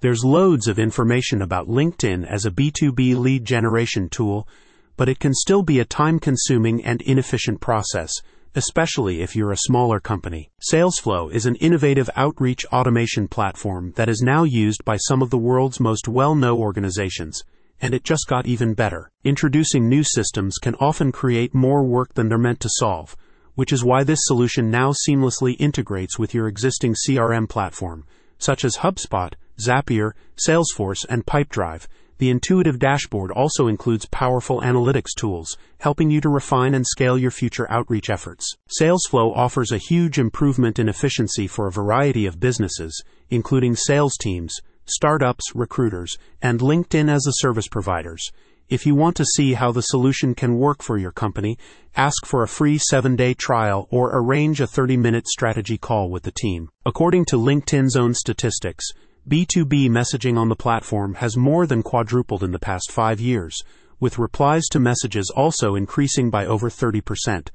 There's loads of information about LinkedIn as a B2B lead generation tool, but it can still be a time consuming and inefficient process, especially if you're a smaller company. SalesFlow is an innovative outreach automation platform that is now used by some of the world's most well known organizations and it just got even better. Introducing new systems can often create more work than they're meant to solve, which is why this solution now seamlessly integrates with your existing CRM platform, such as HubSpot, Zapier, Salesforce, and Pipedrive. The intuitive dashboard also includes powerful analytics tools, helping you to refine and scale your future outreach efforts. SalesFlow offers a huge improvement in efficiency for a variety of businesses, including sales teams, startups, recruiters, and LinkedIn as a service providers. If you want to see how the solution can work for your company, ask for a free 7-day trial or arrange a 30-minute strategy call with the team. According to LinkedIn's own statistics, B2B messaging on the platform has more than quadrupled in the past 5 years, with replies to messages also increasing by over 30%.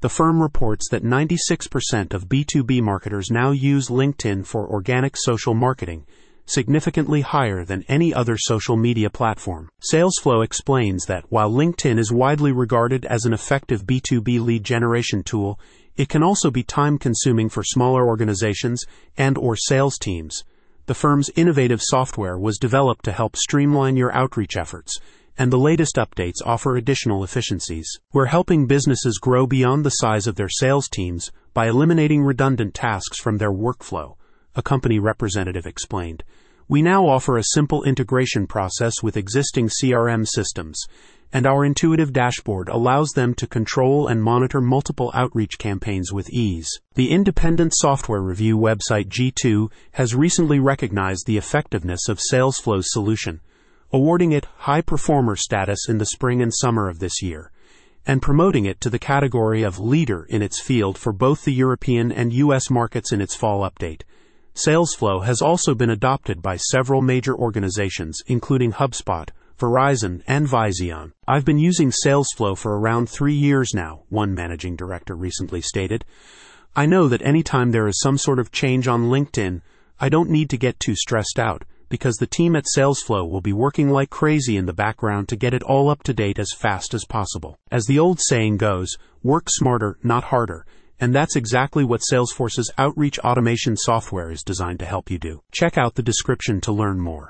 The firm reports that 96% of B2B marketers now use LinkedIn for organic social marketing significantly higher than any other social media platform. SalesFlow explains that while LinkedIn is widely regarded as an effective B2B lead generation tool, it can also be time consuming for smaller organizations and or sales teams. The firm's innovative software was developed to help streamline your outreach efforts, and the latest updates offer additional efficiencies. We're helping businesses grow beyond the size of their sales teams by eliminating redundant tasks from their workflow a company representative explained. We now offer a simple integration process with existing CRM systems, and our intuitive dashboard allows them to control and monitor multiple outreach campaigns with ease. The independent software review website G2 has recently recognized the effectiveness of SalesFlow's solution, awarding it high performer status in the spring and summer of this year and promoting it to the category of leader in its field for both the European and US markets in its fall update. SalesFlow has also been adopted by several major organizations, including HubSpot, Verizon, and Vizion. I've been using SalesFlow for around three years now, one managing director recently stated. I know that anytime there is some sort of change on LinkedIn, I don't need to get too stressed out because the team at SalesFlow will be working like crazy in the background to get it all up to date as fast as possible. As the old saying goes, work smarter, not harder and that's exactly what SalesFlow's outreach automation software is designed to help you do. Check out the description to learn more.